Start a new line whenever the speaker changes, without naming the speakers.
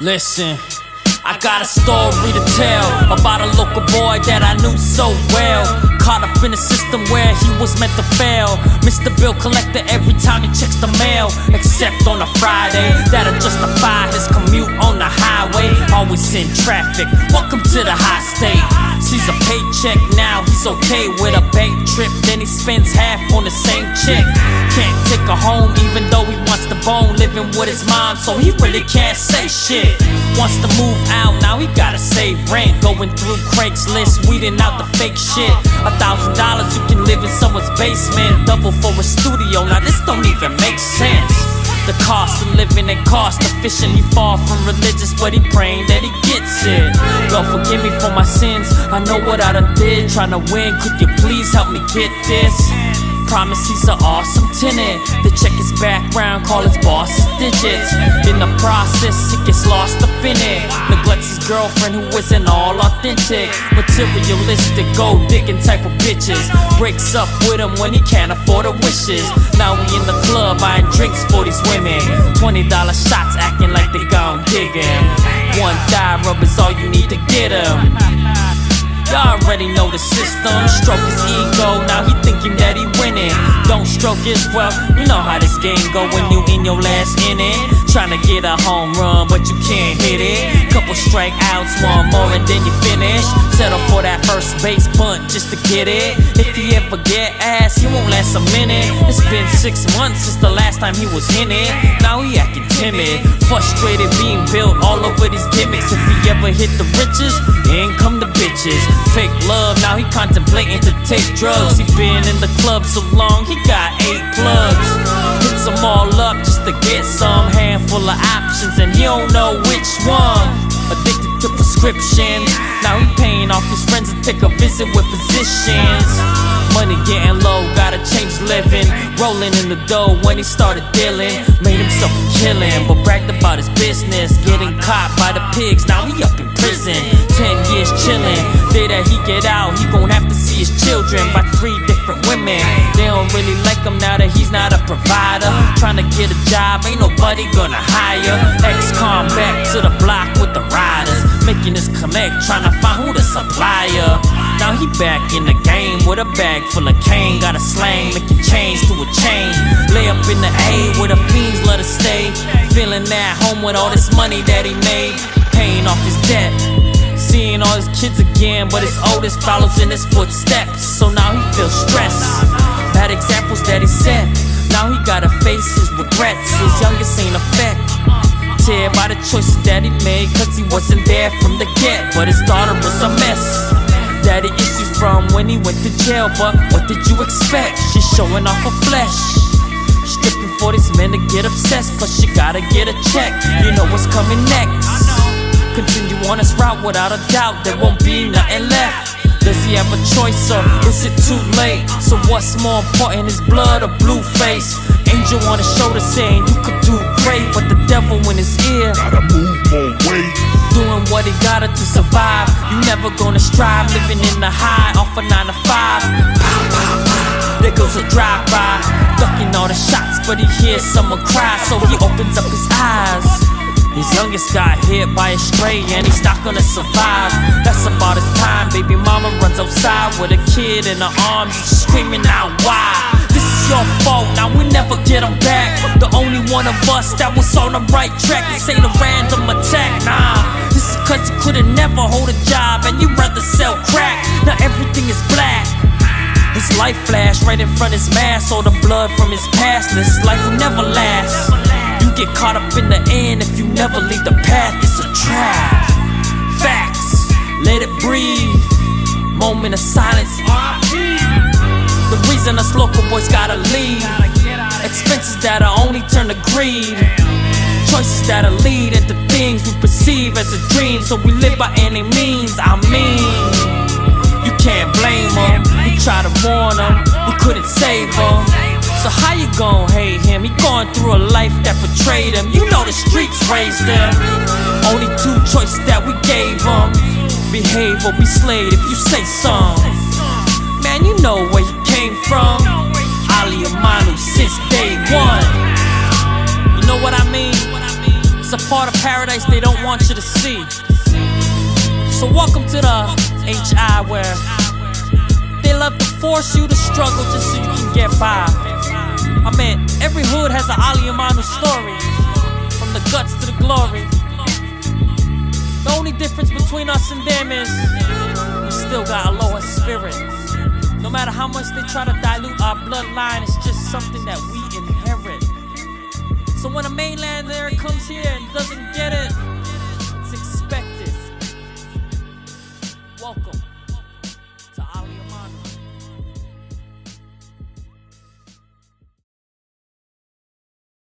Listen, I got a story to tell about a local boy that I knew so well. Caught up in a system where he was meant to fail. Mr. Bill Collector every time he checks the mail, except on a Friday. That'll justify his commute on the highway. Always in traffic. Welcome to the high state. Sees a paycheck now, he's okay with a bank trip. Then he spends half on the same chick. Can't take her home even though he wants the bone. Living with his mom, so he really can't say shit. Wants to move out, now he gotta save rent. Going through Craigslist, weeding out the fake shit. A thousand dollars, you can live in someone's basement. Double for a studio, now this don't even make sense. The cost of living and cost of fishing. He far from religious, but he praying that he gets it. Lord, forgive me for my sins. I know what I done did. Trying to win, could you please help me get this? Promise he's an awesome tenant. They check his background, call his boss's digits. In the process, he gets lost up in it. Neglects his girlfriend who isn't all authentic. Materialistic, gold digging type of bitches. Breaks up with him when he can't afford her wishes. Now we in the club buying drinks for these women. $20 shots acting like they gon' dig. One thigh rub is all you need to get him. Y'all already know the system. Stroke his ego, now he thinking that he winning. Don't stroke his well, you know how this game go when you in your last inning. Trying to get a home run, but you can't hit it. Couple strikeouts, one more and then you finish. Settle for that first base bunt just to get it. If he ever get ass, he won't last a minute. It's been six months since the last time he was in it. Now he acting timid, frustrated being built all over these gimmicks. If he ever hit the riches, in come the bitches. Fake love, now he contemplating to take drugs. He been in the club so long, he got eight plugs. Hits them all up just to get some handful of options, and he don't know which one. Addicted to prescriptions, now he paying off his friends to take a visit with physicians. Money getting low, gotta change living. Rolling in the dough when he started dealing. Made himself a killing, but bragged about his business. Getting caught by the pigs, now he up in prison. Ten years chilling. Day that he get out, he gon' have to see his children by three different women. They don't really like him now that he's not a provider. Trying to get a job, ain't nobody gonna hire. Ex-con back to the block with the riders. Making his connect, trying to find who the supplier. Now he back in the game with a bag full of cane. Got a slang, making change to a chain. Lay up in the A where the fiends let us stay. Feeling at home with all this money that he made. Paying off his debt. Seeing all his kids again, but his oldest follows in his footsteps. So now he feels stressed. Bad examples that he set. Now he gotta face his regrets. His youngest ain't affect. Tear by the choices that he made, cause he wasn't there from the get. But his daughter was a mess. Daddy issues from when he went to jail, but what did you expect? She's showing off her flesh. Stripping for these men to get obsessed, plus she gotta get a check. You know what's coming next. Continue on his route without a doubt, there won't be nothing left. Does he have a choice or is it too late? So what's more important, his blood or blue face? Angel on his shoulder saying you could do great, but the devil in his ear.
Gotta move more weight.
Doing what he gotta to survive. You never gonna strive, living in the high off a nine to five. Pow, pow, pow. There goes a drive-by, ducking all the shots, but he hears someone cry, so he opens up his eyes. His youngest got hit by a stray and he's not gonna survive. That's about his time. Baby mama runs outside with a kid in her arms, screaming out, Why? This is your fault, now we never get him back. The only one of us that was on the right track. This ain't a random attack, nah. This is cause you couldn't never hold a job and you'd rather sell crack. Now everything is black. His life flashed right in front of his mask, all the blood from his past. This life will never last. Get caught up in the end if you never leave the path. It's a trap. Facts, let it breathe. Moment of silence. The reason us local boys gotta leave. Expenses that'll only turn to greed. Choices that'll lead into things we perceive as a dream. So we live by any means. I mean. You can't blame him. We tried to warn him, we couldn't save him. So how you gon' hate him? He going through a life that betrayed him. You know the streets raised him. Only two choices that we gave him: behave or be slayed. If you say some, man, you know where he came from. Aliamanu since day one. You know what I mean? It's a part of paradise they don't want you to see. So welcome to the HI where they love to force you to struggle just so you can get by. I mean, every hood has an Aliamanu story, from the guts to the glory. The only difference between us and them is we still got aloha spirit. No matter how much they try to dilute our bloodline, it's just something that we inherit. So when a mainlander comes here and doesn't get it,